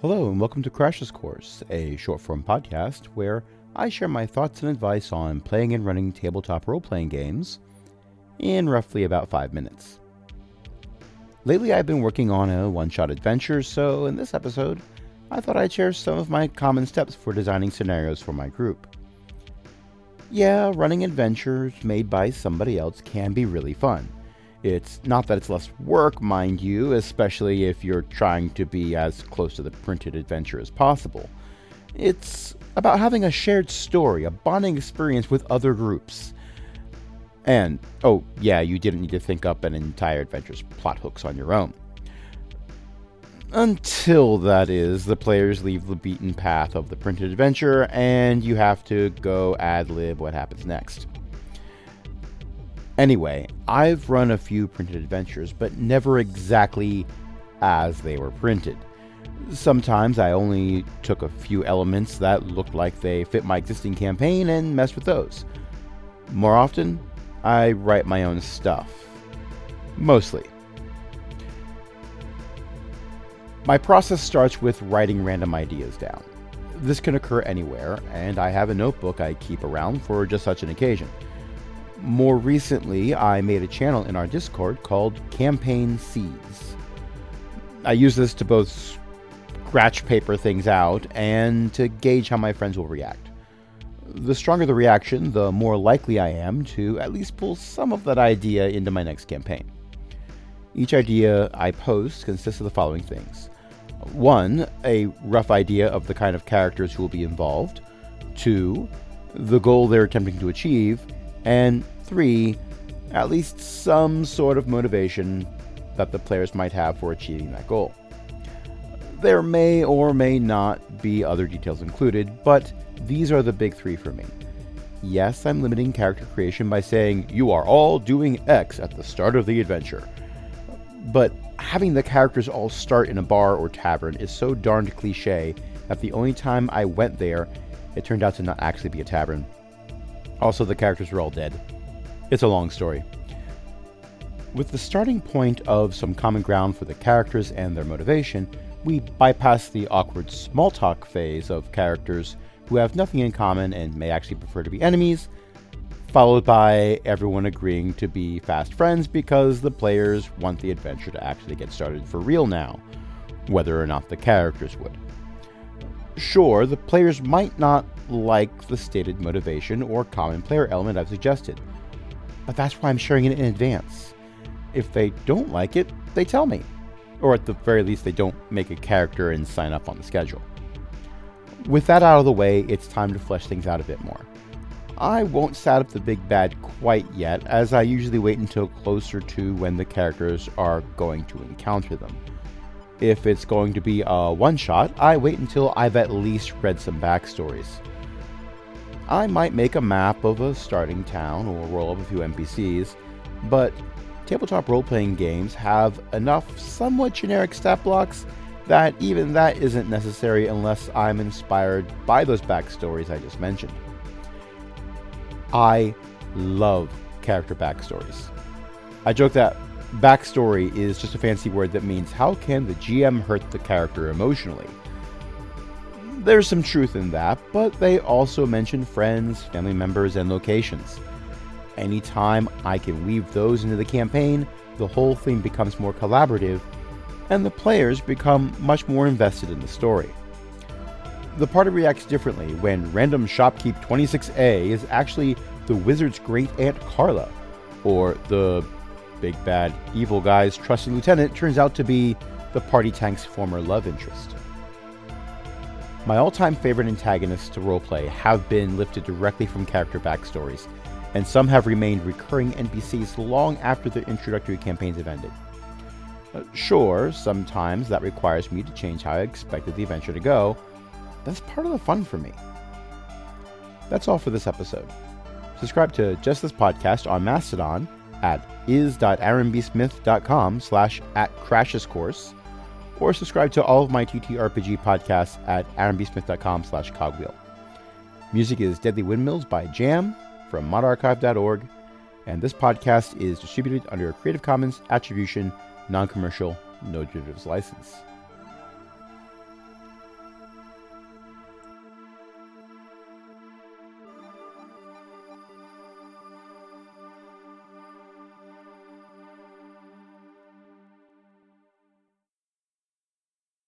Hello, and welcome to Crash's Course, a short form podcast where I share my thoughts and advice on playing and running tabletop role playing games in roughly about five minutes. Lately, I've been working on a one shot adventure, so in this episode, I thought I'd share some of my common steps for designing scenarios for my group. Yeah, running adventures made by somebody else can be really fun. It's not that it's less work, mind you, especially if you're trying to be as close to the printed adventure as possible. It's about having a shared story, a bonding experience with other groups. And, oh, yeah, you didn't need to think up an entire adventure's plot hooks on your own. Until, that is, the players leave the beaten path of the printed adventure and you have to go ad lib what happens next. Anyway, I've run a few printed adventures, but never exactly as they were printed. Sometimes I only took a few elements that looked like they fit my existing campaign and messed with those. More often, I write my own stuff. Mostly. My process starts with writing random ideas down. This can occur anywhere, and I have a notebook I keep around for just such an occasion. More recently, I made a channel in our Discord called Campaign Seeds. I use this to both scratch paper things out and to gauge how my friends will react. The stronger the reaction, the more likely I am to at least pull some of that idea into my next campaign. Each idea I post consists of the following things one, a rough idea of the kind of characters who will be involved, two, the goal they're attempting to achieve, and three, at least some sort of motivation that the players might have for achieving that goal. There may or may not be other details included, but these are the big three for me. Yes, I'm limiting character creation by saying you are all doing X at the start of the adventure. But having the characters all start in a bar or tavern is so darned cliche that the only time I went there, it turned out to not actually be a tavern. Also, the characters are all dead. It's a long story. With the starting point of some common ground for the characters and their motivation, we bypass the awkward small talk phase of characters who have nothing in common and may actually prefer to be enemies, followed by everyone agreeing to be fast friends because the players want the adventure to actually get started for real now, whether or not the characters would. Sure, the players might not like the stated motivation or common player element I've suggested, but that's why I'm sharing it in advance. If they don't like it, they tell me. Or at the very least, they don't make a character and sign up on the schedule. With that out of the way, it's time to flesh things out a bit more. I won't set up the big bad quite yet, as I usually wait until closer to when the characters are going to encounter them. If it's going to be a one shot, I wait until I've at least read some backstories. I might make a map of a starting town or roll up a few NPCs, but tabletop role playing games have enough somewhat generic stat blocks that even that isn't necessary unless I'm inspired by those backstories I just mentioned. I love character backstories. I joke that backstory is just a fancy word that means how can the GM hurt the character emotionally? There's some truth in that, but they also mention friends, family members, and locations. Anytime I can weave those into the campaign, the whole thing becomes more collaborative, and the players become much more invested in the story. The party reacts differently when random shopkeep 26A is actually the wizard's great aunt Carla, or the big bad evil guy's trusted lieutenant turns out to be the party tank's former love interest. My all time favorite antagonists to roleplay have been lifted directly from character backstories, and some have remained recurring NPCs long after their introductory campaigns have ended. Uh, sure, sometimes that requires me to change how I expected the adventure to go. That's part of the fun for me. That's all for this episode. Subscribe to Just This Podcast on Mastodon at is.aaronbsmith.com slash at crashes course, or subscribe to all of my TTRPG podcasts at aaronbsmith.com slash cogwheel. Music is Deadly Windmills by Jam from modarchive.org, and this podcast is distributed under a Creative Commons Attribution, Non-Commercial, No Derivatives license.